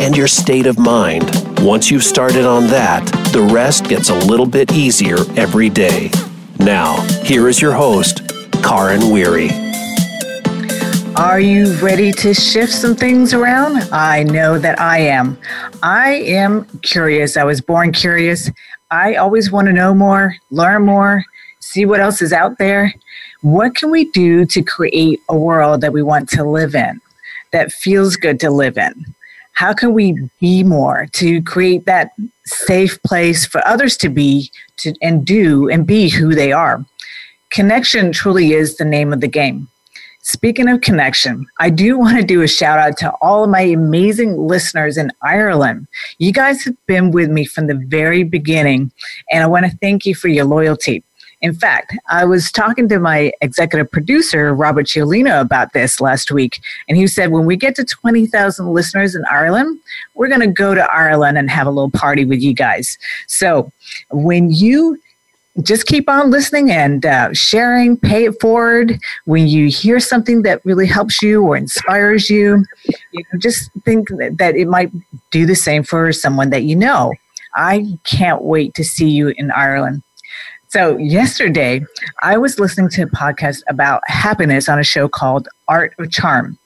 and your state of mind. Once you've started on that, the rest gets a little bit easier every day. Now, here is your host, Karin Weary. Are you ready to shift some things around? I know that I am. I am curious. I was born curious. I always want to know more, learn more, see what else is out there. What can we do to create a world that we want to live in, that feels good to live in? How can we be more to create that safe place for others to be to, and do and be who they are? Connection truly is the name of the game. Speaking of connection, I do want to do a shout out to all of my amazing listeners in Ireland. You guys have been with me from the very beginning, and I want to thank you for your loyalty. In fact, I was talking to my executive producer, Robert Ciolino, about this last week, and he said, when we get to 20,000 listeners in Ireland, we're going to go to Ireland and have a little party with you guys. So when you just keep on listening and uh, sharing, pay it forward. When you hear something that really helps you or inspires you, you know, just think that it might do the same for someone that you know. I can't wait to see you in Ireland. So, yesterday, I was listening to a podcast about happiness on a show called Art of Charm.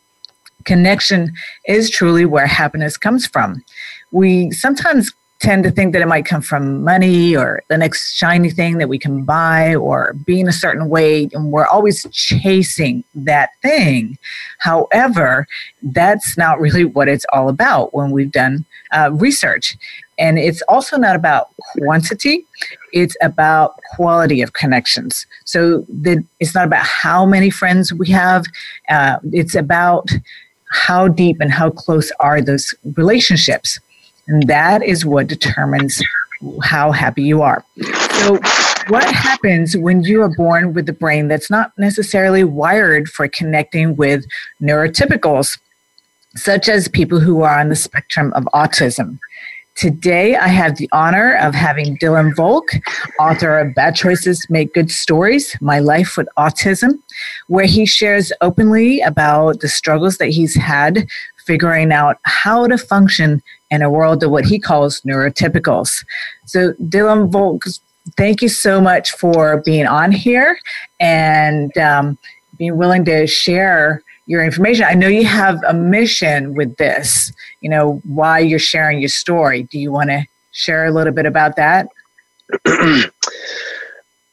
Connection is truly where happiness comes from. We sometimes tend to think that it might come from money or the next shiny thing that we can buy or being a certain way, and we're always chasing that thing. However, that's not really what it's all about when we've done uh, research. And it's also not about quantity, it's about quality of connections. So the, it's not about how many friends we have, uh, it's about how deep and how close are those relationships. And that is what determines how happy you are. So, what happens when you are born with a brain that's not necessarily wired for connecting with neurotypicals, such as people who are on the spectrum of autism? Today, I have the honor of having Dylan Volk, author of Bad Choices Make Good Stories My Life with Autism, where he shares openly about the struggles that he's had figuring out how to function in a world of what he calls neurotypicals. So, Dylan Volk, thank you so much for being on here and um, being willing to share your information. I know you have a mission with this, you know, why you're sharing your story. Do you want to share a little bit about that?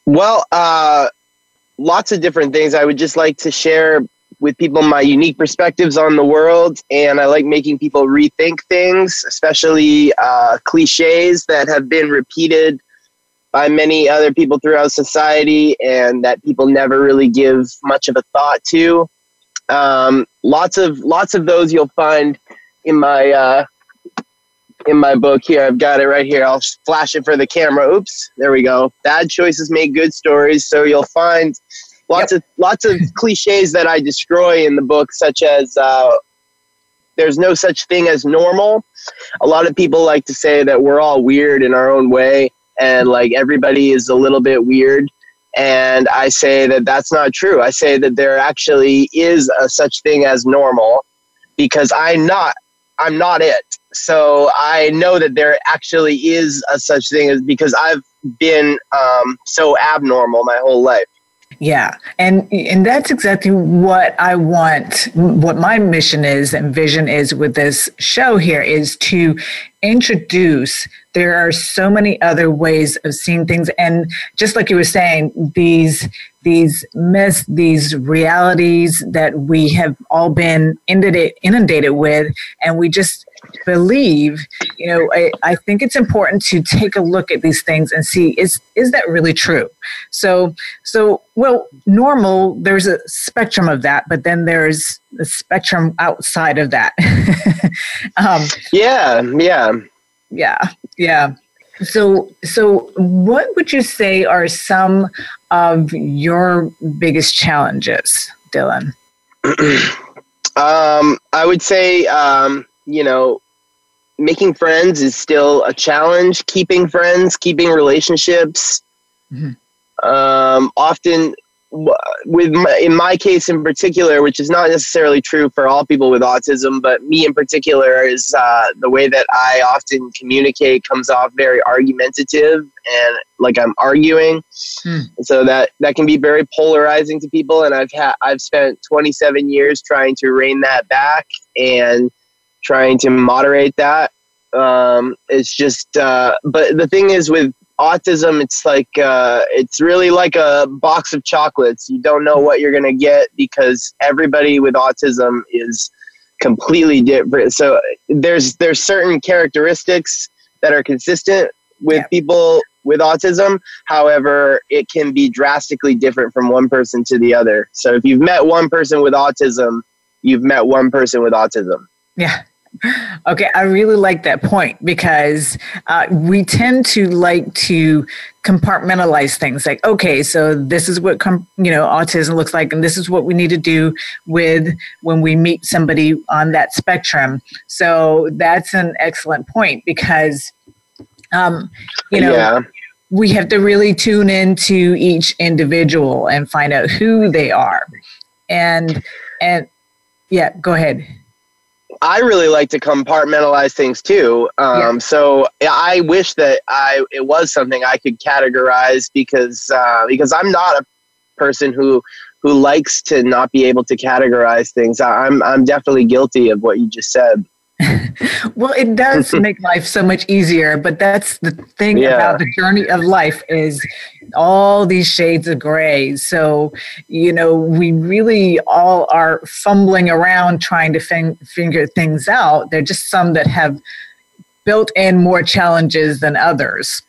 well, uh, lots of different things. I would just like to share with people my unique perspectives on the world, and I like making people rethink things, especially uh, cliches that have been repeated by many other people throughout society and that people never really give much of a thought to. Um, lots of lots of those you'll find in my uh, in my book here. I've got it right here. I'll flash it for the camera. Oops, there we go. Bad choices make good stories. So you'll find lots yep. of lots of cliches that I destroy in the book, such as uh, there's no such thing as normal. A lot of people like to say that we're all weird in our own way, and like everybody is a little bit weird. And I say that that's not true. I say that there actually is a such thing as normal because I'm not I'm not it. So I know that there actually is a such thing as because I've been um, so abnormal my whole life. Yeah. And and that's exactly what I want what my mission is and vision is with this show here is to introduce there are so many other ways of seeing things and just like you were saying these these myths these realities that we have all been inundated inundated with and we just believe, you know, I, I think it's important to take a look at these things and see is is that really true? So so well, normal there's a spectrum of that, but then there's a spectrum outside of that. um, yeah, yeah, yeah, yeah. So, so what would you say are some of your biggest challenges, Dylan? um, I would say, um, you know, making friends is still a challenge. Keeping friends, keeping relationships. Mm-hmm. Um, often with my, in my case in particular, which is not necessarily true for all people with autism, but me in particular is uh, the way that I often communicate comes off very argumentative and like I'm arguing. Hmm. So that that can be very polarizing to people. And I've had I've spent 27 years trying to rein that back and trying to moderate that. Um, it's just, uh, but the thing is with autism it's like uh, it's really like a box of chocolates. You don't know what you're going to get because everybody with autism is completely different. So there's there's certain characteristics that are consistent with yeah. people with autism. However it can be drastically different from one person to the other. So if you've met one person with autism you've met one person with autism. Yeah Okay, I really like that point because uh, we tend to like to compartmentalize things. Like, okay, so this is what com- you know autism looks like, and this is what we need to do with when we meet somebody on that spectrum. So that's an excellent point because, um, you know. Yeah. We have to really tune into each individual and find out who they are, and and yeah, go ahead. I really like to compartmentalize things too. Um, yeah. So I wish that I it was something I could categorize because uh, because I'm not a person who who likes to not be able to categorize things. I'm I'm definitely guilty of what you just said. well, it does make life so much easier, but that's the thing yeah. about the journey of life is all these shades of gray. So, you know, we really all are fumbling around trying to fin- figure things out. There are just some that have built in more challenges than others.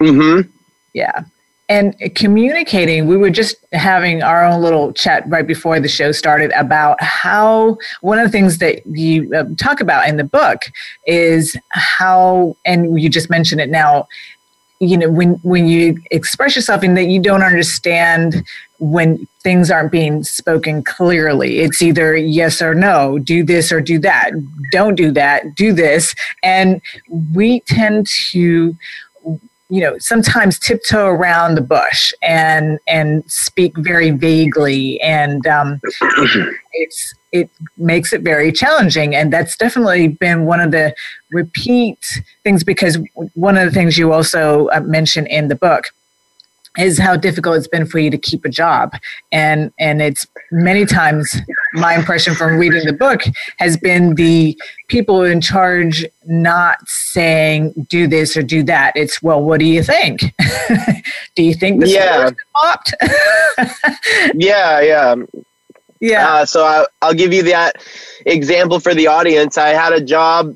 Mhm. Yeah and communicating we were just having our own little chat right before the show started about how one of the things that you uh, talk about in the book is how and you just mentioned it now you know when when you express yourself in that you don't understand when things aren't being spoken clearly. It's either yes or no do this or do that don't do that do this. And we tend to you know sometimes tiptoe around the bush and and speak very vaguely. And um, it's it makes it very challenging. And that's definitely been one of the repeat things because one of the things you also uh, mention in the book is how difficult it's been for you to keep a job. And and it's many times my impression from reading the book has been the people in charge not saying do this or do that. It's well what do you think? Do you think this yeah. popped yeah yeah yeah uh, so I, i'll give you that example for the audience i had a job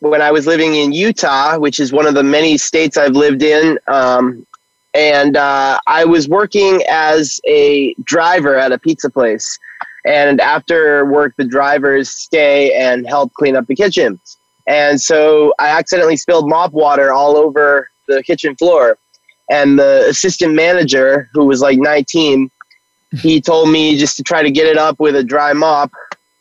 when I was living in Utah, which is one of the many states I've lived in, um, and uh, I was working as a driver at a pizza place. And after work, the drivers stay and help clean up the kitchen. And so I accidentally spilled mop water all over the kitchen floor. And the assistant manager, who was like 19, he told me just to try to get it up with a dry mop.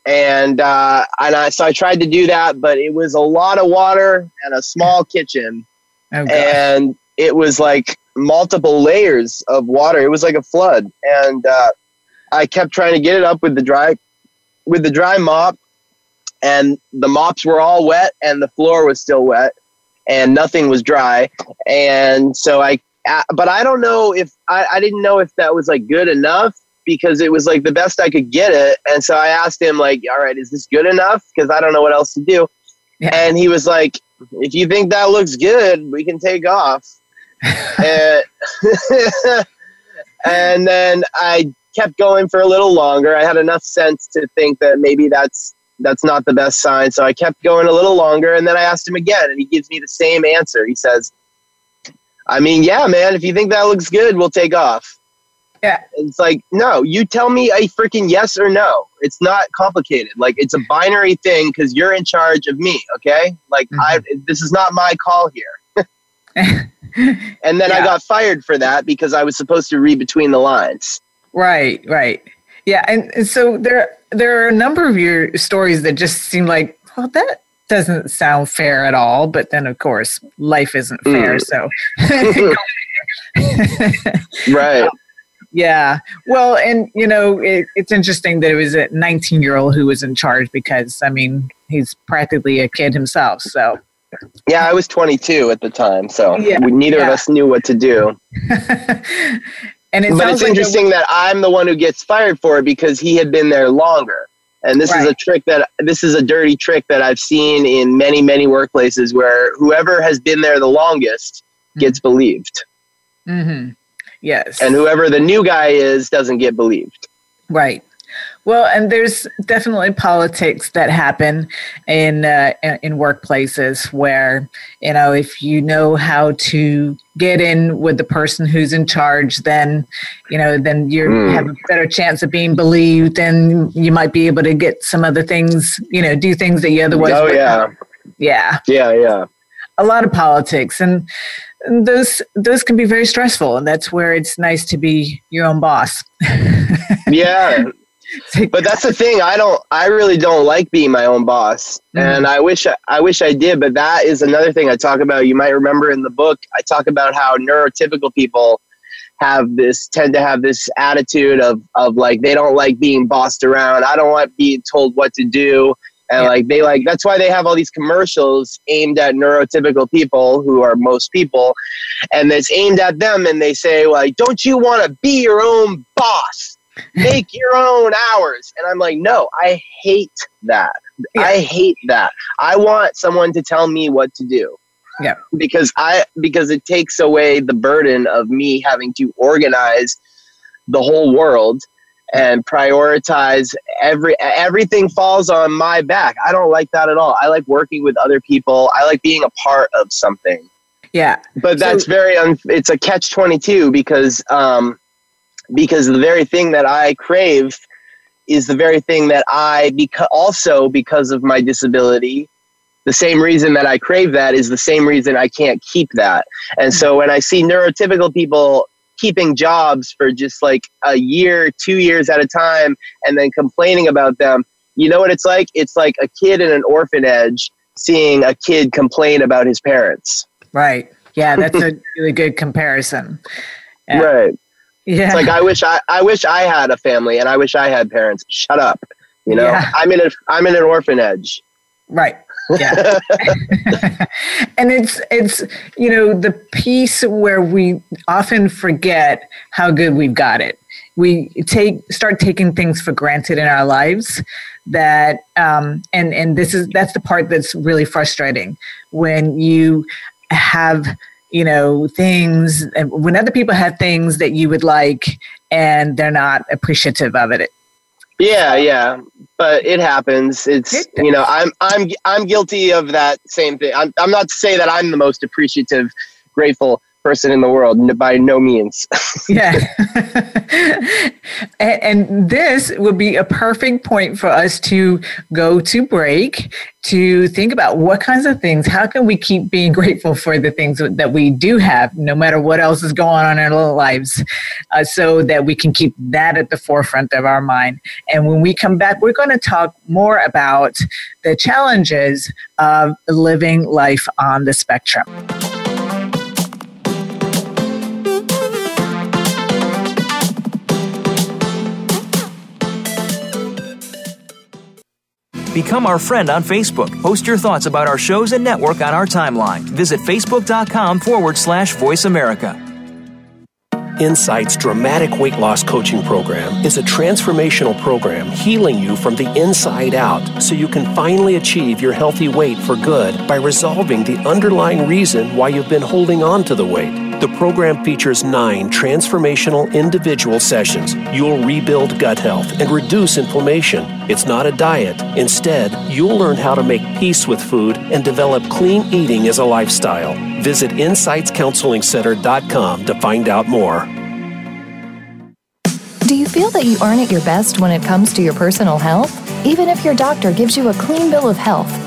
And uh, and I, so I tried to do that, but it was a lot of water and a small kitchen. Oh, and it was like multiple layers of water. It was like a flood, and uh, I kept trying to get it up with the dry with the dry mop, and the mops were all wet, and the floor was still wet, and nothing was dry. And so I, but I don't know if I, I didn't know if that was like good enough because it was like the best I could get it. And so I asked him like, all right, is this good enough? Because I don't know what else to do. Yeah. And he was like, if you think that looks good, we can take off and, and then I kept going for a little longer. I had enough sense to think that maybe that's that's not the best sign. So I kept going a little longer, and then I asked him again, and he gives me the same answer. He says, "I mean, yeah, man, if you think that looks good, we'll take off." Yeah. It's like, no, you tell me a freaking yes or no. It's not complicated. Like it's a binary thing because you're in charge of me. Okay. Like mm-hmm. I, this is not my call here. and then yeah. I got fired for that because I was supposed to read between the lines. Right. Right. Yeah. And, and so there, there are a number of your stories that just seem like, well, that doesn't sound fair at all. But then, of course, life isn't fair. Mm. So, right. Yeah. Well, and you know, it, it's interesting that it was a 19 year old who was in charge because, I mean, he's practically a kid himself. So. Yeah, I was 22 at the time, so yeah, we, neither yeah. of us knew what to do. and it but it's like interesting that I'm the one who gets fired for it because he had been there longer. And this right. is a trick that this is a dirty trick that I've seen in many, many workplaces where whoever has been there the longest mm-hmm. gets believed. Mm-hmm. Yes. And whoever the new guy is doesn't get believed. Right. Well, and there's definitely politics that happen in uh, in workplaces where you know if you know how to get in with the person who's in charge, then you know then you mm. have a better chance of being believed, and you might be able to get some other things, you know, do things that you otherwise. Oh yeah. Yeah. Yeah, yeah. A lot of politics, and those those can be very stressful, and that's where it's nice to be your own boss. yeah, but that's the thing. I don't. I really don't like being my own boss, mm-hmm. and I wish I wish I did. But that is another thing I talk about. You might remember in the book I talk about how neurotypical people have this tend to have this attitude of of like they don't like being bossed around. I don't like being told what to do and yeah. like they like that's why they have all these commercials aimed at neurotypical people who are most people and it's aimed at them and they say like don't you want to be your own boss make your own hours and i'm like no i hate that yeah. i hate that i want someone to tell me what to do yeah because i because it takes away the burden of me having to organize the whole world and prioritize every everything falls on my back. I don't like that at all. I like working with other people. I like being a part of something. Yeah. But that's so, very un- it's a catch 22 because um because the very thing that I crave is the very thing that I because also because of my disability the same reason that I crave that is the same reason I can't keep that. And so when I see neurotypical people keeping jobs for just like a year, two years at a time, and then complaining about them. You know what it's like? It's like a kid in an orphanage seeing a kid complain about his parents. Right. Yeah, that's a really good comparison. Yeah. Right. Yeah. It's like I wish I I wish I had a family and I wish I had parents. Shut up. You know, yeah. I'm in a I'm in an orphanage. Right yeah and it's it's you know the piece where we often forget how good we've got it we take start taking things for granted in our lives that um, and and this is that's the part that's really frustrating when you have you know things when other people have things that you would like and they're not appreciative of it yeah, yeah, but it happens. It's you know, I'm I'm I'm guilty of that same thing. I'm I'm not to say that I'm the most appreciative, grateful person in the world by no means. Yeah. And, this would be a perfect point for us to go to break to think about what kinds of things how can we keep being grateful for the things that we do have no matter what else is going on in our lives uh, so that we can keep that at the forefront of our mind. And when we come back we're going to talk more about the challenges of living life on the spectrum Become our friend on Facebook. Post your thoughts about our shows and network on our timeline. Visit facebook.com forward slash voice America. Insight's dramatic weight loss coaching program is a transformational program healing you from the inside out so you can finally achieve your healthy weight for good by resolving the underlying reason why you've been holding on to the weight. The program features nine transformational individual sessions. You'll rebuild gut health and reduce inflammation. It's not a diet. Instead, you'll learn how to make peace with food and develop clean eating as a lifestyle. Visit InsightsCounselingCenter.com to find out more. Do you feel that you aren't at your best when it comes to your personal health? Even if your doctor gives you a clean bill of health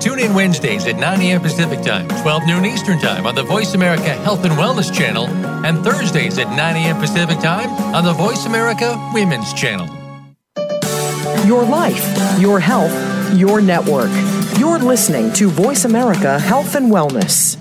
Tune in Wednesdays at 9 a.m. Pacific Time, 12 noon Eastern Time on the Voice America Health and Wellness Channel, and Thursdays at 9 a.m. Pacific Time on the Voice America Women's Channel. Your life, your health, your network. You're listening to Voice America Health and Wellness.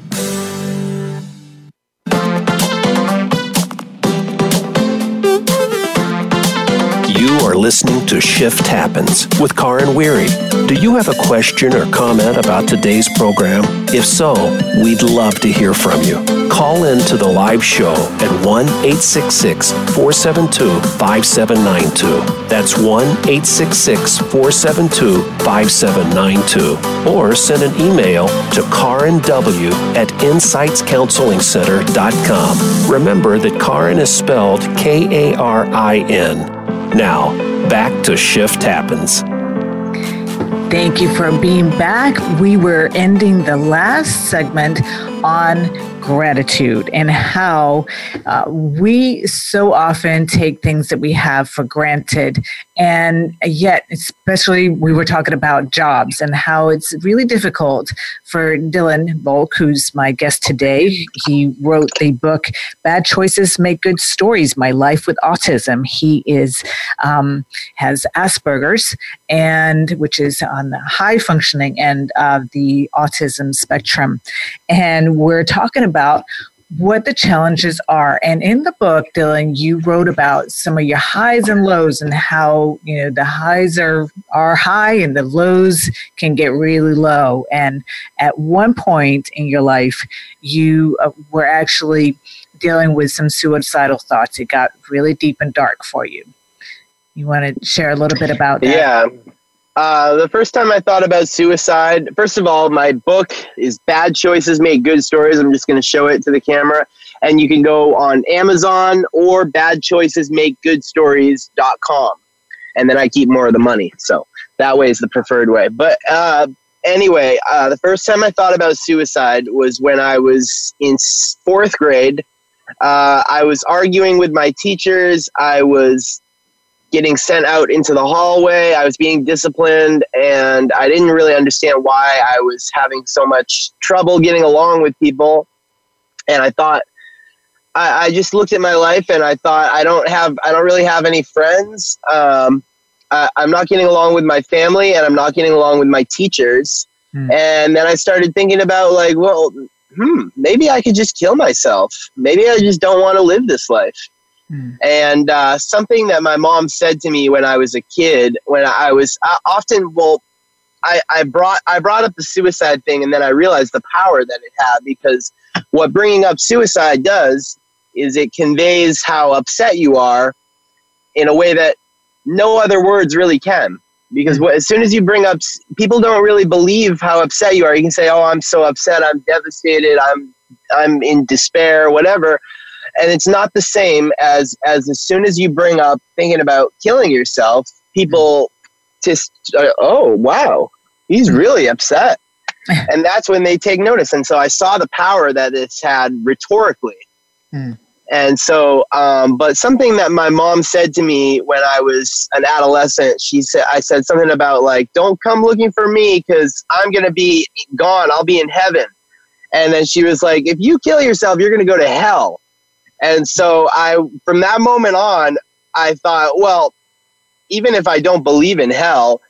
Listening to Shift Happens with Karin Weary. Do you have a question or comment about today's program? If so, we'd love to hear from you. Call in to the live show at 1 866 472 5792. That's 1 866 472 5792. Or send an email to Karin W at InsightsCounselingCenter.com. Remember that Karin is spelled K A R I N. Now, back to Shift Happens. Thank you for being back. We were ending the last segment on gratitude and how uh, we so often take things that we have for granted. And yet, especially we were talking about jobs and how it's really difficult for Dylan Volk, who's my guest today. He wrote the book Bad Choices Make Good Stories My Life with Autism. He is um, has Asperger's, and which is on the high functioning end of the autism spectrum. And we're talking about what the challenges are. And in the book, Dylan, you wrote about some of your highs and lows and how, you know, the highs are are high and the lows can get really low. And at one point in your life, you uh, were actually dealing with some suicidal thoughts. It got really deep and dark for you. You want to share a little bit about that? Yeah. Uh, the first time I thought about suicide, first of all, my book is Bad Choices Make Good Stories. I'm just going to show it to the camera. And you can go on Amazon or badchoicesmakegoodstories.com. And then I keep more of the money. So that way is the preferred way. But uh, anyway, uh, the first time I thought about suicide was when I was in fourth grade. Uh, I was arguing with my teachers. I was getting sent out into the hallway. I was being disciplined, and I didn't really understand why I was having so much trouble getting along with people. And I thought, I, I just looked at my life and I thought, I don't have, I don't really have any friends. Um, I, I'm not getting along with my family, and I'm not getting along with my teachers. Hmm. And then I started thinking about, like, well, hmm, maybe I could just kill myself. Maybe I just don't want to live this life. Mm. And uh, something that my mom said to me when I was a kid, when I was I often, well, I, I brought I brought up the suicide thing, and then I realized the power that it had because what bringing up suicide does is it conveys how upset you are in a way that no other words really can. Because what, as soon as you bring up, people don't really believe how upset you are. You can say, "Oh, I'm so upset. I'm devastated. I'm I'm in despair. Whatever." And it's not the same as as as soon as you bring up thinking about killing yourself people just uh, oh wow he's hmm. really upset and that's when they take notice and so i saw the power that it's had rhetorically mm. and so um, but something that my mom said to me when i was an adolescent she said i said something about like don't come looking for me because i'm going to be gone i'll be in heaven And then she was like, if you kill yourself, you're going to go to hell. And so I, from that moment on, I thought, well, even if I don't believe in hell,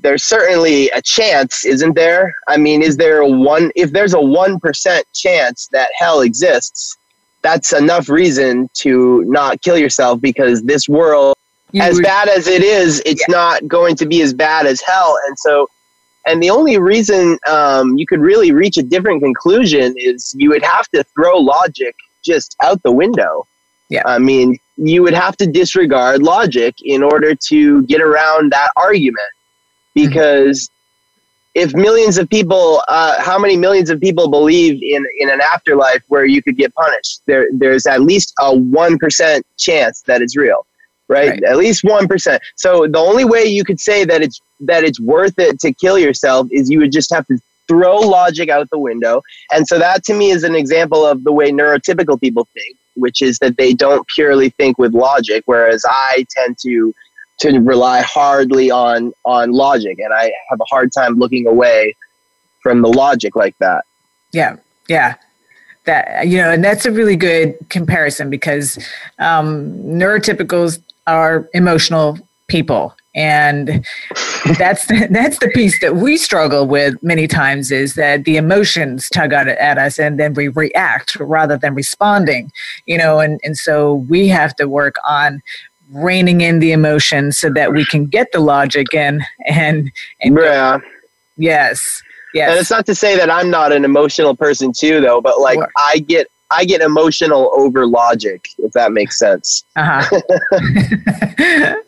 there's certainly a chance, isn't there? I mean, is there a one, if there's a 1% chance that hell exists, that's enough reason to not kill yourself because this world, you as would, bad as it is, it's yeah. not going to be as bad as hell. And so, and the only reason um, you could really reach a different conclusion is you would have to throw logic just out the window. Yeah. I mean, you would have to disregard logic in order to get around that argument mm-hmm. because mm-hmm. if millions of people uh, how many millions of people believe in in an afterlife where you could get punished there there's at least a 1% chance that it's real right? right. at least 1% so the only way you could say that it's that it's worth it to kill yourself is you would just have to throw logic out the window. And so that to me is an example of the way neurotypical people think, which is that they don't purely think with logic, whereas I tend to to rely hardly on on logic and I have a hard time looking away from the logic like that. Yeah. Yeah that you know and that's a really good comparison because um, neurotypicals are emotional people and that's the, that's the piece that we struggle with many times is that the emotions tug at, at us and then we react rather than responding you know and, and so we have to work on reining in the emotions so that we can get the logic in and, and yeah. yes yes and it's not to say that i'm not an emotional person too though but like sure. i get I get emotional over logic, if that makes sense. Uh-huh.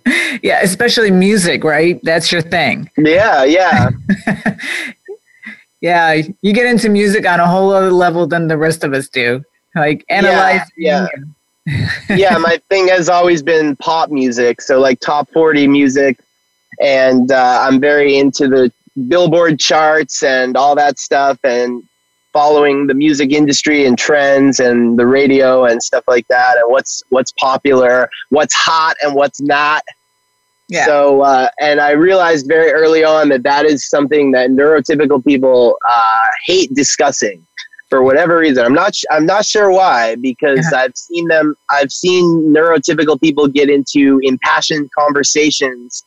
yeah, especially music, right? That's your thing. Yeah, yeah. yeah, you get into music on a whole other level than the rest of us do. Like analyze. Yeah. Yeah. yeah, my thing has always been pop music, so like top 40 music and uh, I'm very into the Billboard charts and all that stuff and following the music industry and trends and the radio and stuff like that and what's what's popular what's hot and what's not yeah. so uh, and i realized very early on that that is something that neurotypical people uh, hate discussing for whatever reason i'm not i'm not sure why because uh-huh. i've seen them i've seen neurotypical people get into impassioned conversations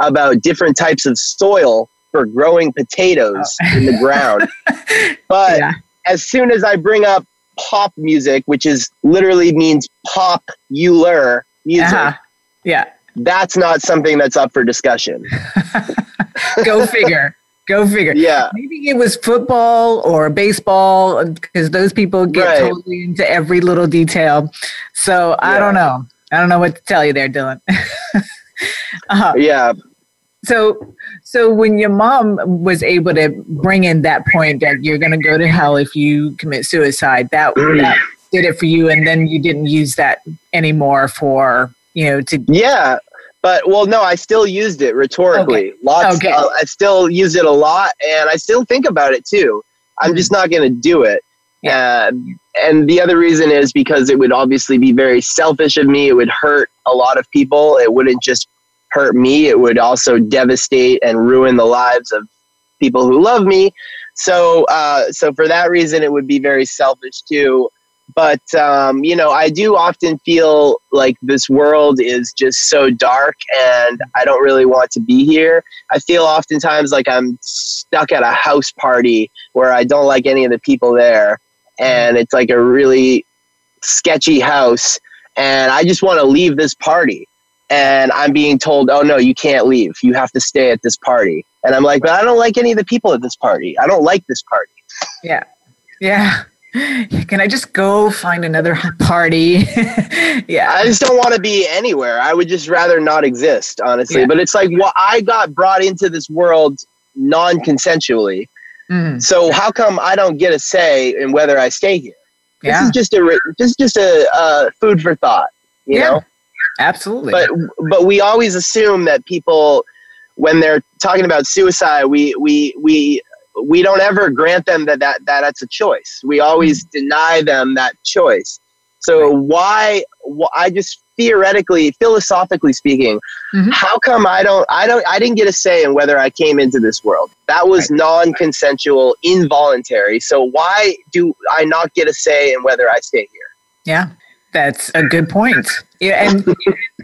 about different types of soil for growing potatoes oh. in the ground. But yeah. as soon as I bring up pop music, which is literally means popular music, uh-huh. yeah, that's not something that's up for discussion. Go figure. Go figure. Yeah. Maybe it was football or baseball because those people get right. totally into every little detail. So yeah. I don't know. I don't know what to tell you there, Dylan. uh-huh. Yeah. So so when your mom was able to bring in that point that you're going to go to hell if you commit suicide, that, that did it for you, and then you didn't use that anymore for you know to yeah. But well, no, I still used it rhetorically. Okay. Lots. Okay. Uh, I still use it a lot, and I still think about it too. I'm mm-hmm. just not going to do it. Yeah. Uh, and the other reason is because it would obviously be very selfish of me. It would hurt a lot of people. It wouldn't just hurt me, it would also devastate and ruin the lives of people who love me. So, uh, so for that reason, it would be very selfish too. But um, you know, I do often feel like this world is just so dark, and I don't really want to be here. I feel oftentimes like I'm stuck at a house party where I don't like any of the people there, and it's like a really sketchy house, and I just want to leave this party and I'm being told, "Oh no, you can't leave. You have to stay at this party." And I'm like, "But I don't like any of the people at this party. I don't like this party." Yeah, yeah. Can I just go find another party? yeah. I just don't want to be anywhere. I would just rather not exist, honestly. Yeah. But it's like, well, I got brought into this world non-consensually. Mm. So how come I don't get a say in whether I stay here? Yeah. This is just a this is just a uh, food for thought. You yeah. know. Absolutely. But but we always assume that people when they're talking about suicide, we we we we don't ever grant them that, that, that that's a choice. We always mm-hmm. deny them that choice. So right. why, why I just theoretically, philosophically speaking, mm-hmm. how come I don't, I don't, I didn't get a say in whether I came into this world? That was right. non-consensual, involuntary. So why do I not get a say in whether I stay here? Yeah. That's a good point. Yeah, and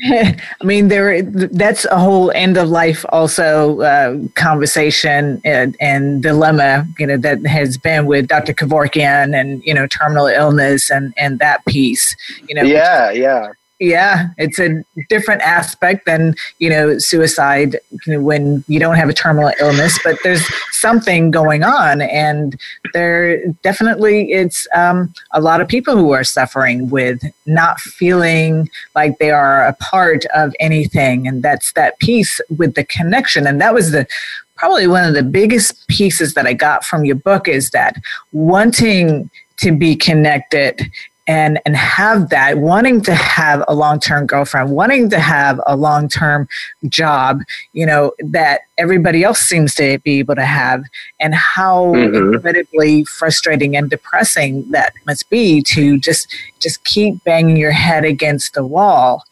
I mean, there. That's a whole end of life also uh, conversation and, and, dilemma. You know that has been with Dr. Kevorkian and you know terminal illness and and that piece. You know. Yeah, yeah yeah it's a different aspect than you know suicide when you don't have a terminal illness but there's something going on and there definitely it's um, a lot of people who are suffering with not feeling like they are a part of anything and that's that piece with the connection and that was the probably one of the biggest pieces that i got from your book is that wanting to be connected and and have that wanting to have a long-term girlfriend wanting to have a long-term job you know that everybody else seems to be able to have and how mm-hmm. incredibly frustrating and depressing that must be to just just keep banging your head against the wall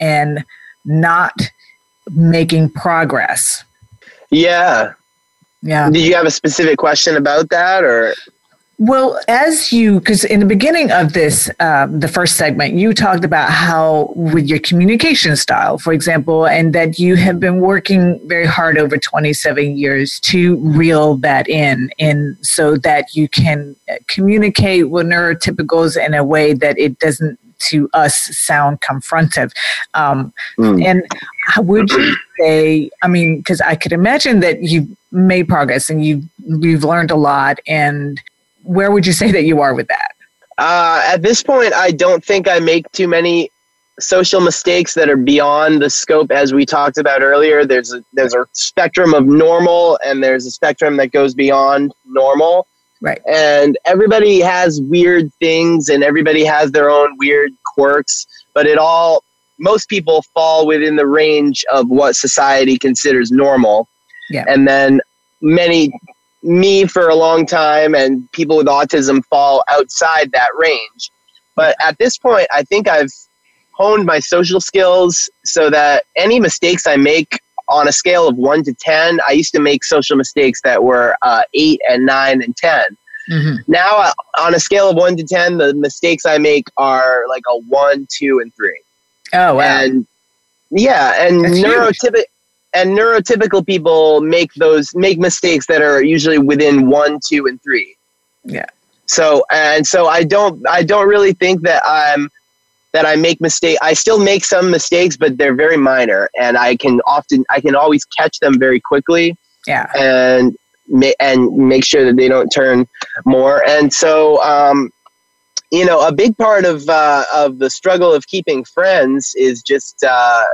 and not making progress. Yeah. Yeah. Did you have a specific question about that or well, as you, because in the beginning of this, um, the first segment, you talked about how with your communication style, for example, and that you have been working very hard over 27 years to reel that in, in so that you can uh, communicate with neurotypicals in a way that it doesn't to us sound confrontive. Um, mm. And would you say, I mean, because I could imagine that you've made progress and you've, you've learned a lot and where would you say that you are with that? Uh, at this point, I don't think I make too many social mistakes that are beyond the scope as we talked about earlier. There's a, there's a spectrum of normal and there's a spectrum that goes beyond normal. Right. And everybody has weird things and everybody has their own weird quirks, but it all most people fall within the range of what society considers normal. Yeah. And then many me for a long time and people with autism fall outside that range. But at this point, I think I've honed my social skills so that any mistakes I make on a scale of one to 10, I used to make social mistakes that were uh, eight and nine and 10. Mm-hmm. Now, uh, on a scale of one to 10, the mistakes I make are like a one, two, and three. Oh, wow. And yeah, and neurotypical and neurotypical people make those make mistakes that are usually within one, two, and three. Yeah. So and so I don't I don't really think that I'm that I make mistake. I still make some mistakes, but they're very minor, and I can often I can always catch them very quickly. Yeah. And and make sure that they don't turn more. And so, um, you know, a big part of uh, of the struggle of keeping friends is just uh,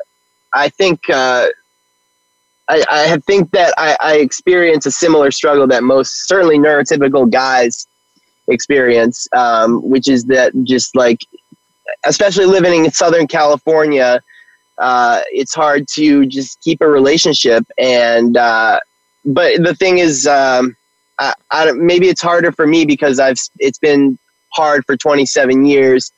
I think uh, I, I think that I, I experience a similar struggle that most certainly neurotypical guys experience, um, which is that just like, especially living in Southern California, uh, it's hard to just keep a relationship. And, uh, but the thing is, um, I, I, maybe it's harder for me because I've, it's been hard for 27 years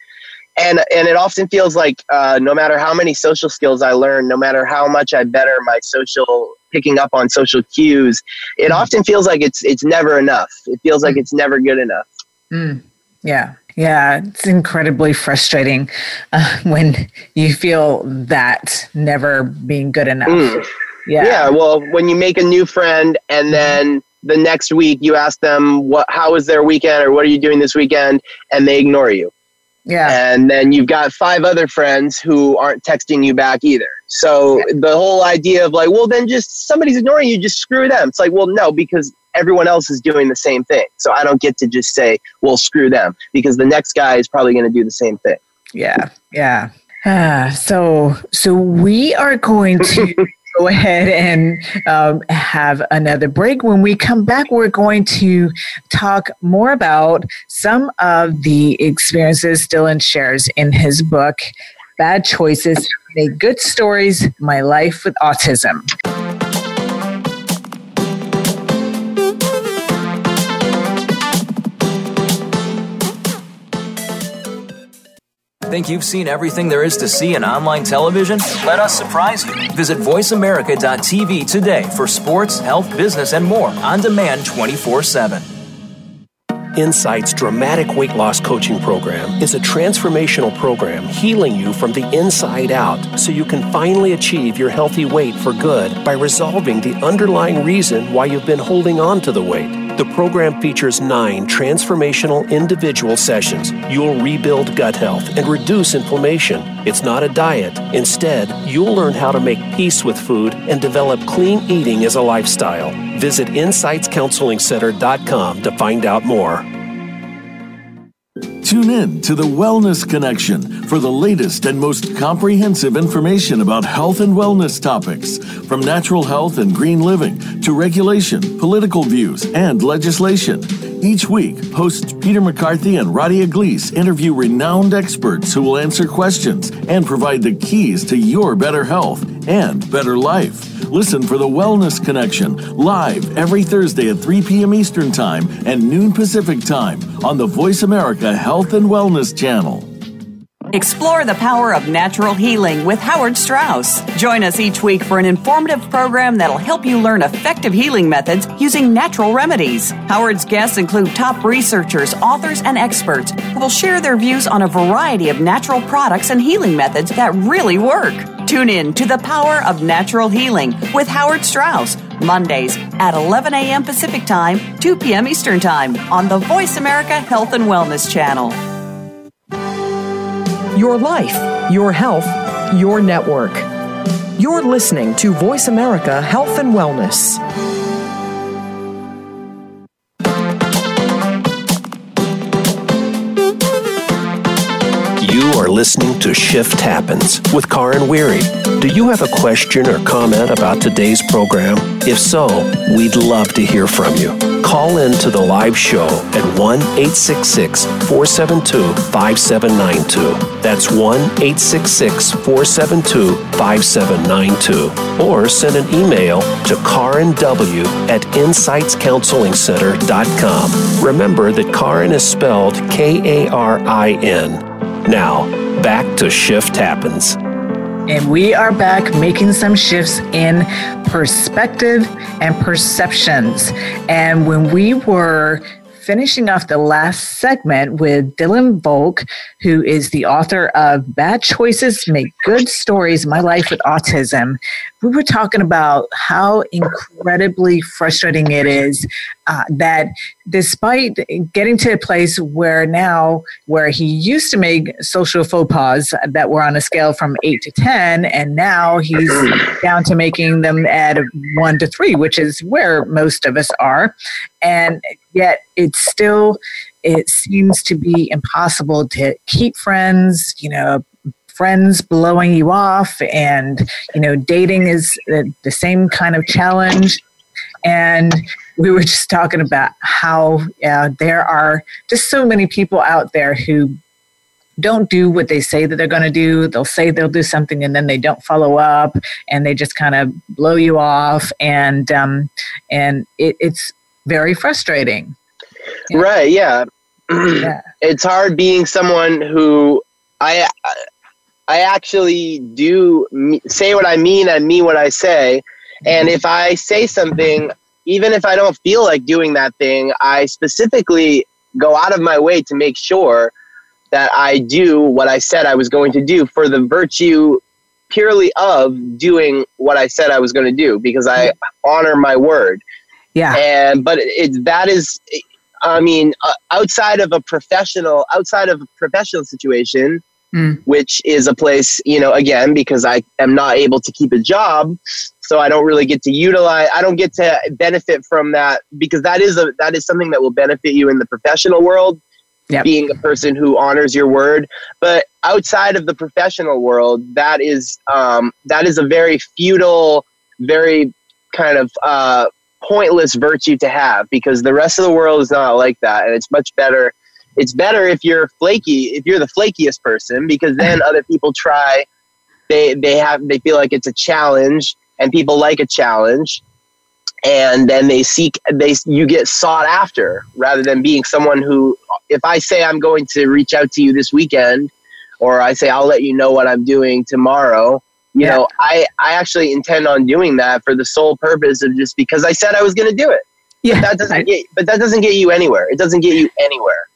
and and it often feels like uh, no matter how many social skills I learn, no matter how much I better my social picking up on social cues, it mm. often feels like it's it's never enough. It feels like mm. it's never good enough. Mm. Yeah, yeah, it's incredibly frustrating uh, when you feel that never being good enough. Mm. Yeah. Yeah. Well, when you make a new friend and mm-hmm. then the next week you ask them what how was their weekend or what are you doing this weekend and they ignore you yeah. And then you've got five other friends who aren't texting you back either. So yeah. the whole idea of like, well, then just somebody's ignoring you, just screw them. It's like, well, no, because everyone else is doing the same thing. So I don't get to just say, well, screw them because the next guy is probably going to do the same thing. Yeah. Yeah. Uh, so, so we are going to go ahead and um, have another break. When we come back, we're going to talk more about some of the experiences Dylan shares in his book, Bad Choices Make Good Stories My Life with Autism. Think you've seen everything there is to see in online television? Let us surprise you. Visit VoiceAmerica.tv today for sports, health, business, and more on demand 24 7. Insight's dramatic weight loss coaching program is a transformational program healing you from the inside out so you can finally achieve your healthy weight for good by resolving the underlying reason why you've been holding on to the weight. The program features nine transformational individual sessions. You'll rebuild gut health and reduce inflammation. It's not a diet. Instead, you'll learn how to make peace with food and develop clean eating as a lifestyle. Visit InsightsCounselingCenter.com to find out more. Tune in to the Wellness Connection for the latest and most comprehensive information about health and wellness topics, from natural health and green living to regulation, political views, and legislation. Each week, hosts Peter McCarthy and Radia Gleese interview renowned experts who will answer questions and provide the keys to your better health and better life. Listen for the Wellness Connection live every Thursday at 3 p.m. Eastern Time and noon Pacific Time on the Voice America Health and Wellness Channel. Explore the power of natural healing with Howard Straus. Join us each week for an informative program that'll help you learn effective healing methods using natural remedies. Howard's guests include top researchers, authors, and experts who will share their views on a variety of natural products and healing methods that really work. Tune in to The Power of Natural Healing with Howard Straus, Mondays at 11 a.m. Pacific Time, 2 p.m. Eastern Time on the Voice America Health and Wellness Channel. Your life, your health, your network. You're listening to Voice America Health and Wellness. Listening to Shift Happens with Karin Weary. Do you have a question or comment about today's program? If so, we'd love to hear from you. Call in to the live show at 1 866 472 5792. That's 1 866 472 5792. Or send an email to Karin W at InsightsCounselingCenter.com. Remember that Karin is spelled K A R I N. Now, back to Shift Happens. And we are back making some shifts in perspective and perceptions. And when we were finishing off the last segment with Dylan Volk, who is the author of Bad Choices Make Good Stories My Life with Autism. We were talking about how incredibly frustrating it is uh, that despite getting to a place where now, where he used to make social faux pas that were on a scale from eight to 10, and now he's down to making them at one to three, which is where most of us are. And yet it's still it seems to be impossible to keep friends you know friends blowing you off and you know dating is the, the same kind of challenge and we were just talking about how uh, there are just so many people out there who don't do what they say that they're going to do. They'll say they'll do something and then they don't follow up, and they just kind of blow you off, and um, and it, it's very frustrating. Right. Yeah. yeah. It's hard being someone who I I actually do say what I mean and mean what I say. And if I say something, even if I don't feel like doing that thing, I specifically go out of my way to make sure that I do what I said I was going to do for the virtue purely of doing what I said I was going to do because I honor my word. Yeah. And but it, that is I mean uh, outside of a professional outside of a professional situation mm. which is a place, you know, again because I am not able to keep a job, so I don't really get to utilize I don't get to benefit from that because that is a that is something that will benefit you in the professional world. Yep. Being a person who honors your word, but outside of the professional world, that is um, that is a very futile, very kind of uh, pointless virtue to have because the rest of the world is not like that and it's much better it's better if you're flaky if you're the flakiest person because then other people try they they have they feel like it's a challenge and people like a challenge and then they seek they you get sought after rather than being someone who if i say i'm going to reach out to you this weekend or I say I'll let you know what I'm doing tomorrow. You Yeah. know, I I actually intend on doing that for the sole purpose of just because I said I was going to do it. Yeah. That doesn't I- get, but that doesn't get you anywhere. It doesn't get you anywhere.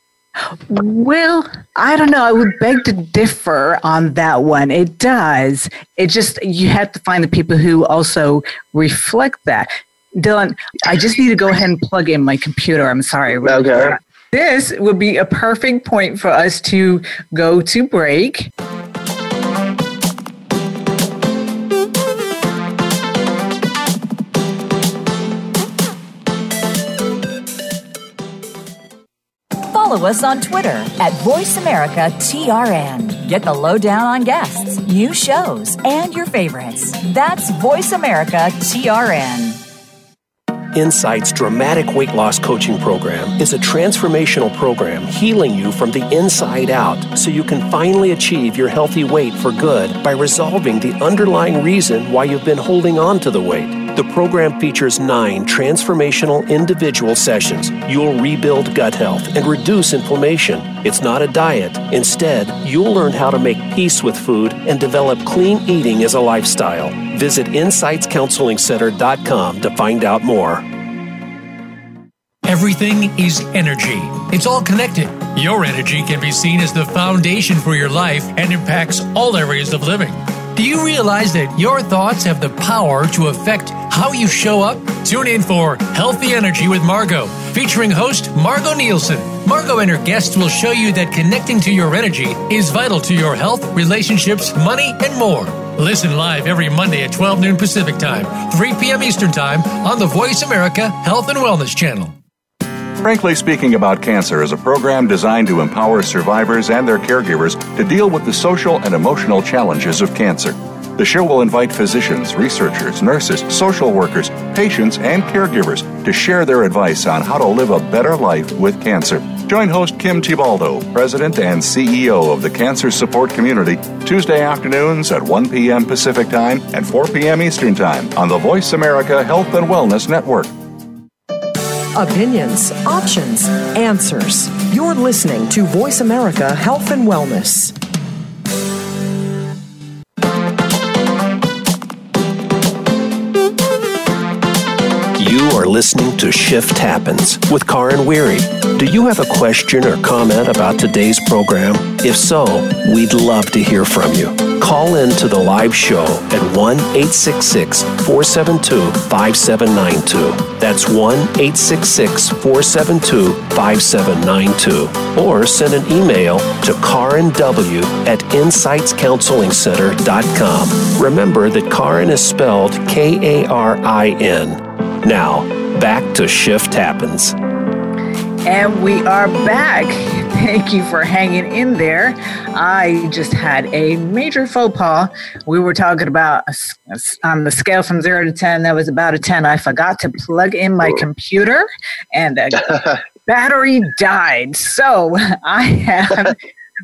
Well, I don't know. I would beg to differ on that one. It does. It just, you have to find the people who also reflect that. Dylan, I just need to go ahead and plug in my computer. I'm sorry. Okay. This would be a perfect point for us to go to break. Follow us on Twitter at VoiceAmericaTRN. Get the lowdown on guests, new shows, and your favorites. That's VoiceAmericaTRN. Insight's dramatic weight loss coaching program is a transformational program healing you from the inside out so you can finally achieve your healthy weight for good by resolving the underlying reason why you've been holding on to the weight. The program features nine transformational individual sessions. You'll rebuild gut health and reduce inflammation. It's not a diet. Instead, you'll learn how to make peace with food and develop clean eating as a lifestyle. Visit InsightsCounselingCenter.com to find out more. Everything is energy. It's all connected. Your energy can be seen as the foundation for your life and impacts all areas of living. Do you realize that your thoughts have the power to affect how you show up? Tune in for Healthy Energy with Margot, featuring host Margot Nielsen. Margot and her guests will show you that connecting to your energy is vital to your health, relationships, money, and more. Listen live every Monday at 12 noon Pacific Time, 3 p.m. Eastern Time on the Voice America Health and Wellness Channel. Frankly Speaking About Cancer is a program designed to empower survivors and their caregivers to deal with the social and emotional challenges of cancer. The show will invite physicians, researchers, nurses, social workers, patients, and caregivers to share their advice on how to live a better life with cancer. Join host Kim Thiboldeaux, President and CEO of the Cancer Support Community, Tuesday afternoons at 1 p.m. Pacific Time and 4 p.m. Eastern Time on the Voice America Health and Wellness Network. Opinions, options, answers. You're listening to Voice America Health and Wellness. Are listening to Shift Happens with Karin Weary. Do you have a question or comment about today's program? If so, we'd love to hear from you. Call in to the live show at 1 866 472 5792. That's 1 866 472 5792. Or send an email to Karin W at InsightsCounselingCenter.com. Remember that Karin is spelled K A R I N. Now, back to Shift Happens. And we are back. Thank you for hanging in there. I just had a major faux pas. We were talking about a s- a s- on the scale from zero to 10, that was about a 10. I forgot to plug in my computer and the battery died. So I have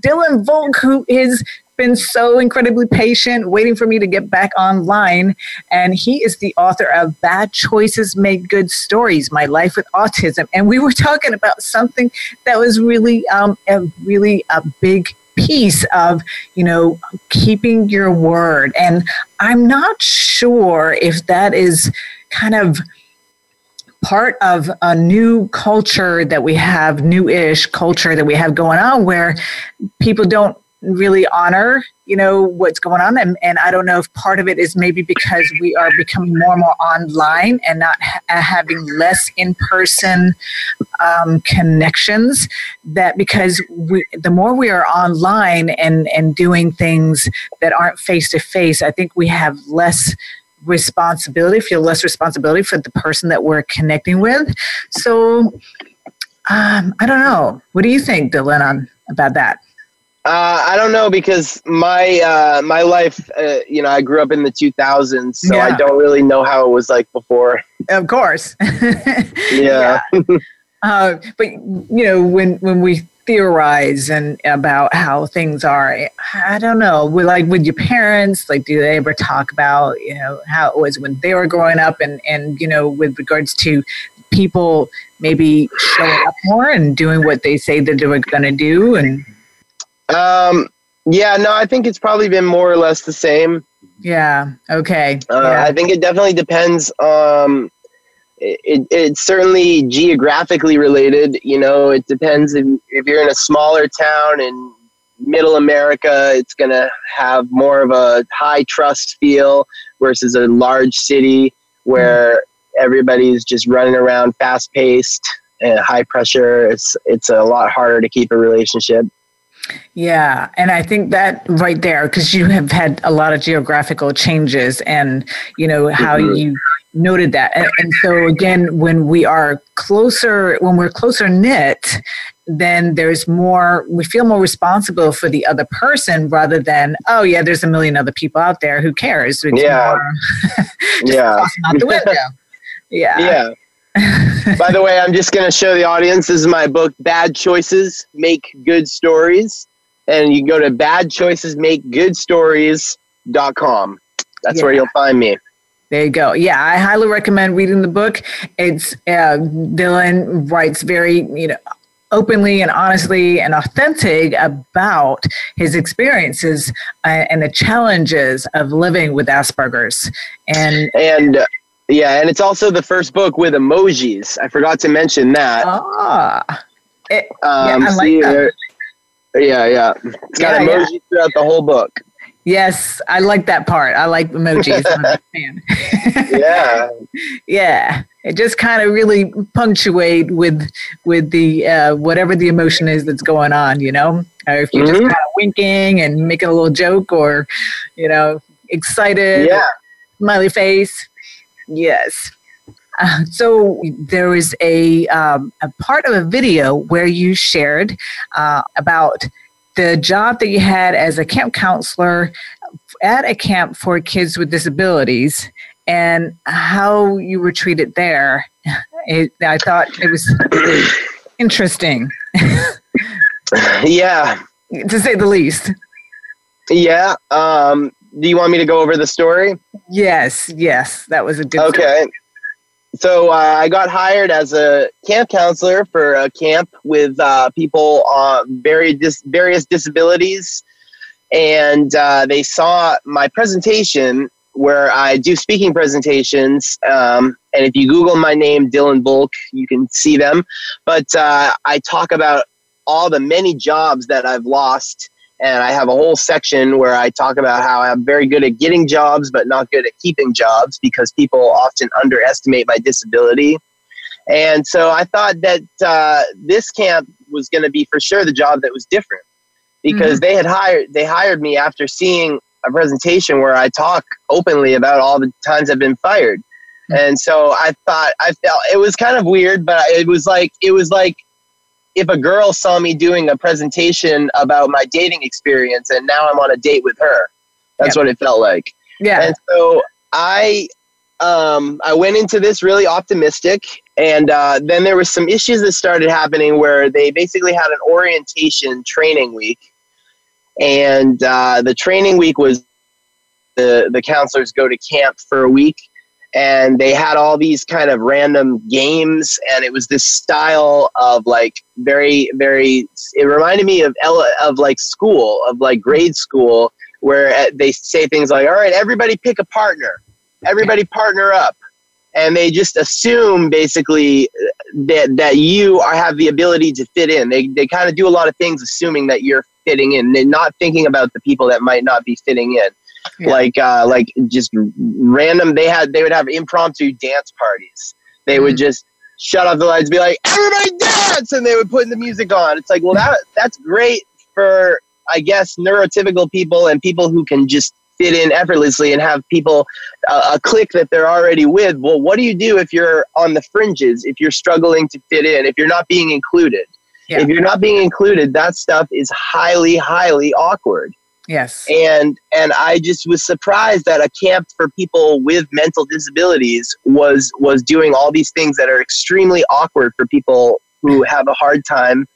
Dylan Volk, who has been so incredibly patient, waiting for me to get back online. And he is the author of Bad Choices Make Good Stories My Life with Autism. And we were talking about something that was really, um, a really a big piece of you know keeping your word and i'm not sure if that is kind of part of a new culture that we have, new-ish culture that we have going on, where people don't really honor, you know, what's going on, and and I don't know if part of it is maybe because we are becoming more and more online and not ha- having less in-person um, connections. That because we, the more we are online and and doing things that aren't face to face, I think we have less responsibility, feel less responsibility for the person that we're connecting with. So um, I don't know. What do you think, Dylan, on about that? Uh, I don't know because my uh, my life, uh, you know, I grew up in the 2000s, so I don't really know how it was like before. Of course. Yeah. Uh, but you know, when when we theorize and about how things are, I don't know. With like with your parents, like do they ever talk about you know how it was when they were growing up, and and you know with regards to people maybe showing up more and doing what they say that they were going to do, and Um, Yeah, no, I think it's probably been more or less the same. Yeah. Okay. Uh, yeah. I think it definitely depends. Um, it, it, it's certainly geographically related. You know, it depends if, if you're in a smaller town in middle America, it's going to have more of a high trust feel versus a large city where mm. everybody's just running around fast paced and high pressure. It's, it's a lot harder to keep a relationship. Yeah, and I think that right there, because you have had a lot of geographical changes, and you know how mm-hmm. you noted that, and, and, so again, when we are closer, when we're closer knit, then there's more. We feel more responsible for the other person rather than, oh yeah, there's a million other people out there. Who cares? It's yeah, yeah, out the window. Yeah, yeah. By the way, I'm just going to show the audience this is my book, Bad Choices Make Good Stories. And you can go to badchoicesmakegoodstories.com. That's yeah. where you'll find me. There you go. Yeah, I highly recommend reading the book. It's uh, Dylan writes very, you know, openly and honestly and authentic about his experiences uh, and the challenges of living with Asperger's. And and uh, yeah, and it's also the first book with emojis. I forgot to mention that. Ah, it, um, yeah, I like that. Yeah, yeah. It's got yeah, emojis yeah. throughout the whole book. Yes, I like that part. I like emojis. yeah. yeah. It just kind of really punctuate with with the uh, whatever the emotion is that's going on, you know? Or if you're mm-hmm. just kind of winking and making a little joke or, you know, excited, yeah. smiley face. Yes. Uh, so there was a, um, a part of a video where you shared uh, about the job that you had as a camp counselor at a camp for kids with disabilities and how you were treated there. It, I thought it was interesting. yeah. To say the least. Yeah. Um, do you want me to go over the story? Yes, yes, that was a good. Okay. Story. So uh, I got hired as a camp counselor for a camp with uh, people on very dis- various disabilities, and uh, they saw my presentation where I do speaking presentations. Um, and if you Google my name, Dylan Volk, you can see them. But uh, I talk about all the many jobs that I've lost and I have a whole section where I talk about how I'm very good at getting jobs, but not good at keeping jobs because people often underestimate my disability. And so I thought that uh, this camp was going to be for sure the job that was different because mm-hmm. they had hired they hired me after seeing a presentation where I talk openly about all the times I've been fired. Mm-hmm. And so I thought I felt it was kind of weird, but it was like it was like if a girl saw me doing a presentation about my dating experience and now I'm on a date with her. That's what it felt like. Yeah. And so I um, I went into this really optimistic, and uh, then there was some issues that started happening where they basically had an orientation training week, and uh, the training week was the the counselors go to camp for a week, and they had all these kind of random games and it was this style of like very very it reminded me of of like school of like grade school where uh, they say things like all right everybody pick a partner. Everybody partner up. And they just assume basically uh, that that you are have the ability to fit in. They they kind of do a lot of things assuming that you're fitting in they're not thinking about the people that might not be fitting in yeah. like uh, like just random. They had they would have impromptu dance parties. They mm. would just shut off the lights, be like, "Everybody dance!" and they would put the music on. It's like, well, that that's great for I guess neurotypical people and people who can just fit in effortlessly and have people uh, a clique that they're already with. Well, what do you do if you're on the fringes? If you're struggling to fit in? If you're not being included? Yeah. If you're not being included, that stuff is highly, highly awkward. Yes. And and I just was surprised that a camp for people with mental disabilities was was doing all these things that are extremely awkward for people who have a hard time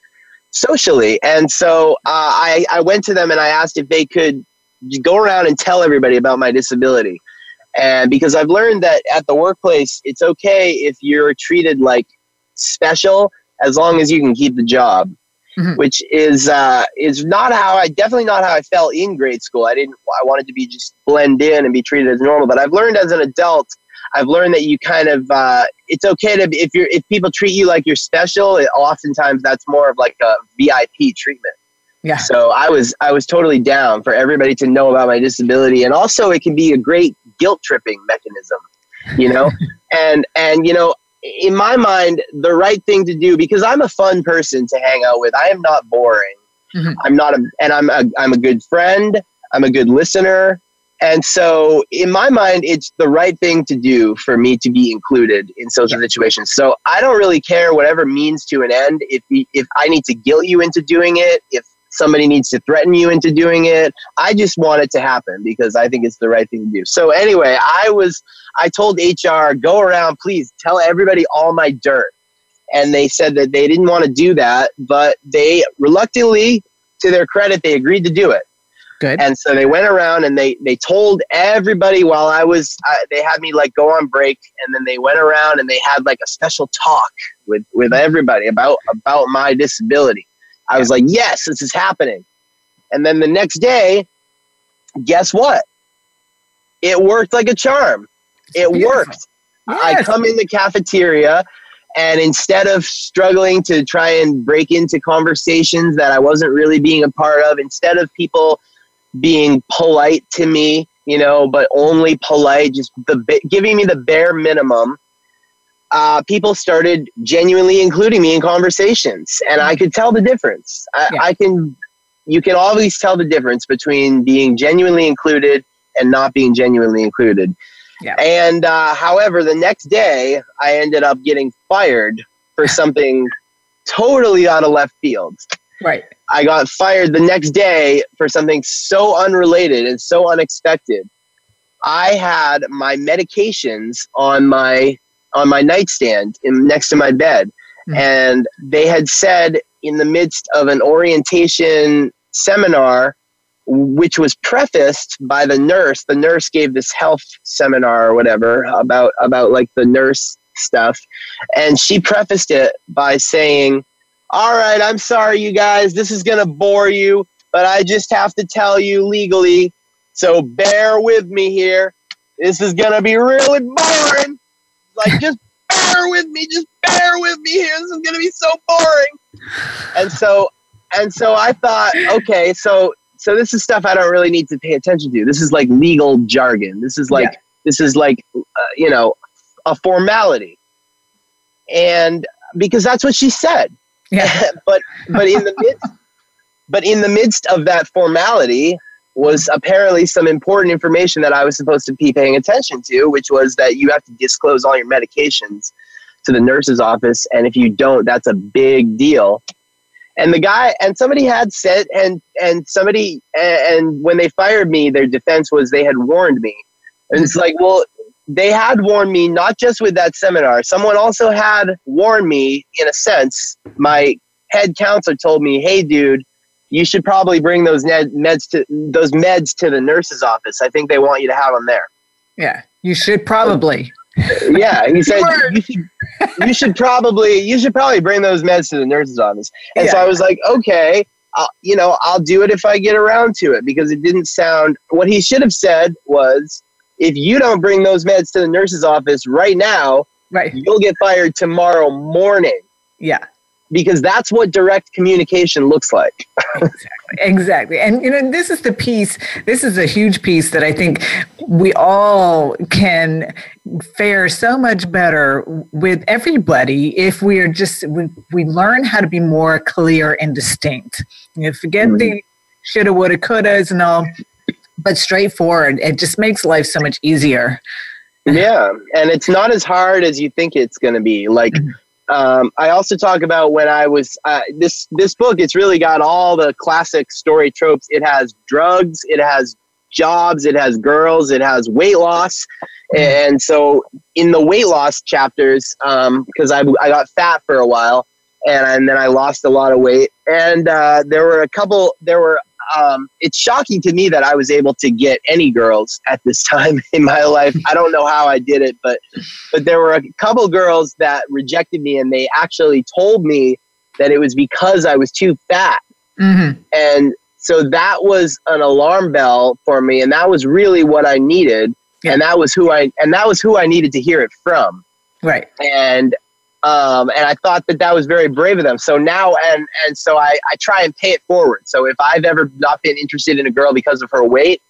socially. And so uh, I I went to them and I asked if they could go around and tell everybody about my disability. And because I've learned that at the workplace, it's okay if you're treated like special as long as you can keep the job. Mm-hmm. which is uh, is not how I definitely not how I felt in grade school. I didn't. I wanted to be just blend in and be treated as normal. But I've learned as an adult. I've learned that you kind of uh, it's okay to if you're if people treat you like you're special. It, oftentimes that's more of like a VIP treatment. Yeah. So I was I was totally down for everybody to know about my disability, and also it can be a great guilt tripping mechanism, you know. and and you know, in my mind, the right thing to do because I'm a fun person to hang out with. I am not boring. Mm-hmm. I'm not a, and I'm a, I'm a good friend. I'm a good listener. And so, in my mind, it's the right thing to do for me to be included in social yeah. situations. So I don't really care whatever means to an end. If we, if I need to guilt you into doing it, if somebody needs to threaten you into doing it. I just want it to happen because I think it's the right thing to do. So anyway, I was I told HR, go around, please tell everybody all my dirt. And they said that they didn't want to do that, but they reluctantly, to their credit, they agreed to do it. Good. And so they went around and they they told everybody while I was uh, they had me like go on break and then they went around and they had like a special talk with with everybody about about my disability. I was like, yes, this is happening. And then the next day, guess what? It worked like a charm. It worked. Yes. I come in the cafeteria and instead of struggling to try and break into conversations that I wasn't really being a part of, instead of people being polite to me, you know, but only polite, just the giving me the bare minimum, uh, people started genuinely including me in conversations, and I could tell the difference. I, yeah. I can, you can always tell the difference between being genuinely included and not being genuinely included. Yeah. And uh, however, the next day, I ended up getting fired for something totally out of left field. Right. I got fired the next day for something so unrelated and so unexpected. I had my medications on my on my nightstand in, next to my bed. Mm-hmm. And they had said in the midst of an orientation seminar, which was prefaced by the nurse, the nurse gave this health seminar or whatever about, about like the nurse stuff. And she prefaced it by saying, All right, I'm sorry, you guys, this is going to bore you, but I just have to tell you legally. So bear with me here. This is going to be really boring like, just bear with me, just bear with me here. This is gonna be so boring. And so, and so I thought, okay, so so this is stuff I don't really need to pay attention to. This is like legal jargon. This is like yeah. this is like uh, you know a formality, and because that's what she said. Yeah. but but in the midst but in the midst of that formality, was apparently some important information that I was supposed to be paying attention to, which was that you have to disclose all your medications to the nurse's office. And if you don't, that's a big deal. And the guy and somebody had said, and and somebody and when they fired me, their defense was they had warned me. And it's like, well, they had warned me not just with that seminar. Someone also had warned me, in a sense. My head counselor told me, "Hey, dude, you should probably bring those meds to those meds to the nurse's office. I think they want you to have them there. Yeah, you should probably. yeah, he said you should, you should probably you should probably bring those meds to the nurse's office. And yeah. so I was like, okay, I'll, you know, I'll do it if I get around to it because it didn't sound. What he should have said was, if you don't bring those meds to the nurse's office right now, right, you'll get fired tomorrow morning. Yeah because that's what direct communication looks like. exactly. Exactly. And you know, this is the piece, this is a huge piece that I think we all can fare so much better with everybody if we are just we, we learn how to be more clear and distinct. You know, forget mm-hmm. the shoulda, woulda, couldas and all, but straightforward. It just makes life so much easier. Yeah, and it's not as hard as you think it's going to be. Like mm-hmm. Um, I also talk about when I was uh, this this book. It's really got all the classic story tropes. It has drugs, it has jobs, it has girls, it has weight loss, and so in the weight loss chapters, because um, I I got fat for a while, and, and then I lost a lot of weight, and uh, there were a couple. There were um, it's shocking to me that I was able to get any girls at this time in my life. I don't know how I did it, but but there were a couple girls that rejected me, and they actually told me that it was because I was too fat. Mm-hmm. And so that was an alarm bell for me. And that was really what I needed. Yeah. And that was who I, and that was who I needed to hear it from. Right. And, um, and I thought that that was very brave of them. So now, and, and so I, I try and pay it forward. So if I've ever not been interested in a girl because of her weight,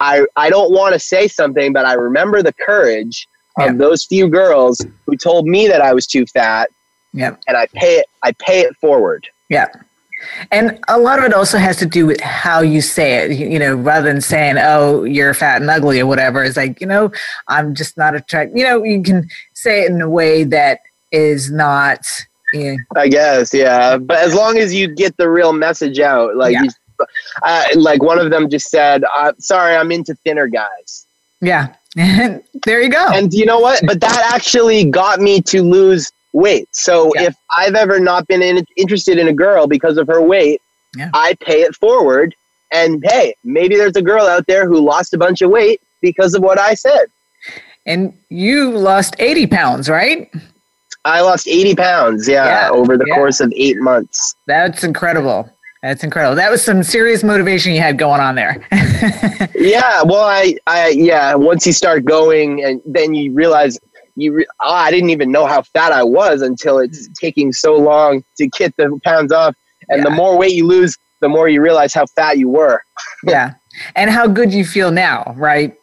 I, I don't want to say something, but I remember the courage Yeah. of those few girls who told me that I was too fat Yep. and I pay it, I pay it forward. Yeah. And a lot of it also has to do with how you say it, you you know, rather than saying, oh, you're fat and ugly or whatever. It's like, you know, I'm just not attracted. You know, you can say it in a way that is not, know, I guess, yeah. But as long as you get the real message out, like, Yeah. you, uh, like one of them just said, uh, "Sorry, I'm into thinner guys." yeah. there you go. And you know what? But that actually got me to lose weight. So Yeah. if I've ever not been in, interested in a girl because of her weight, Yeah. I pay it forward. And hey, maybe there's a girl out there who lost a bunch of weight because of what I said. and you lost 80 pounds, right? I lost 80 pounds, yeah, Yeah, over the yeah. course of eight months. That's incredible. That's incredible. That was some serious motivation you had going on there. Yeah, well, I, I, yeah. Once you start going, and then you realize you, re- oh, I didn't even know how fat I was until it's taking so long to get the pounds off. And the more weight you lose, the more you realize how fat you were. yeah. And how good you feel now, right?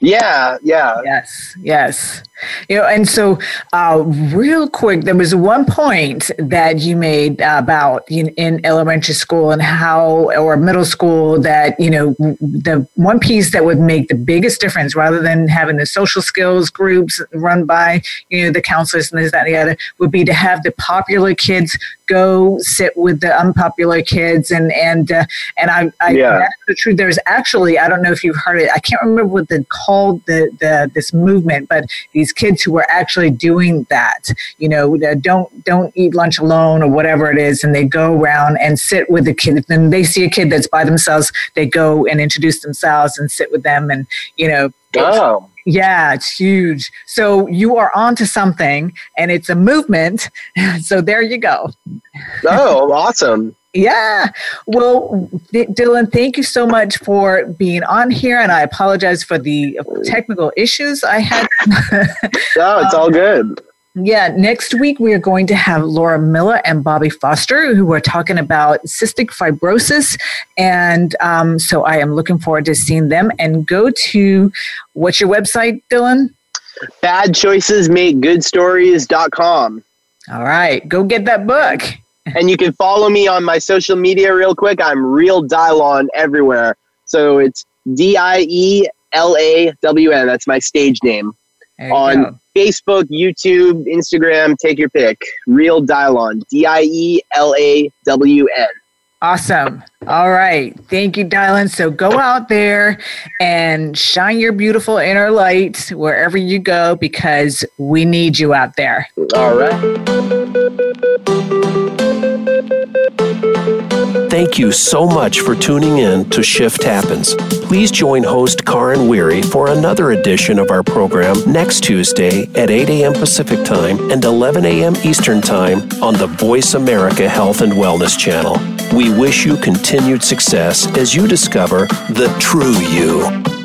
Yeah, yeah. Yes, yes. You know, and so uh, real quick, there was one point that you made about in, in elementary school and how, or middle school, that you know the one piece that would make the biggest difference, rather than having the social skills groups run by you know the counselors and this that and the other, would be to have the popular kids go sit with the unpopular kids and and uh, and I, I Yeah. that's the truth. There's actually I don't know if you've heard it. I can't remember what they called the the this movement, but these kids who are actually doing that, you know, uh, don't don't eat lunch alone or whatever it is, and they go around and sit with the kid. Then they see a kid that's by themselves, they go and introduce themselves and sit with them, and you know. Oh, Yeah, it's huge. So you are onto something, and it's a movement. So there you go. oh, awesome. Yeah. Well, Dylan, thank you so much for being on here. And I apologize for the technical issues I had. No, it's all good. yeah. Next week, we are going to have Laura Miller and Bobby Foster, who are talking about cystic fibrosis. And um, so I am looking forward to seeing them. And go to what's your website, Dylan? Bad choices make good stories.com. All right. Go get that book. And you can follow me on my social media real quick. I'm Real Dielawn everywhere. So it's D I E L A W N. That's my stage name. On go. Facebook, YouTube, Instagram, take your pick. Real Dielawn. D I E L A W N. Awesome. All right. Thank you, Dylan. So go out there and shine your beautiful inner light wherever you go because we need you out there. All right. Thank you so much for tuning in to Shift Happens. Please join host Karin Weary for another edition of our program next Tuesday at 8 a.m. Pacific Time and 11 a.m. Eastern Time on the Voice America Health and Wellness channel. We wish you continued success as you discover the true you.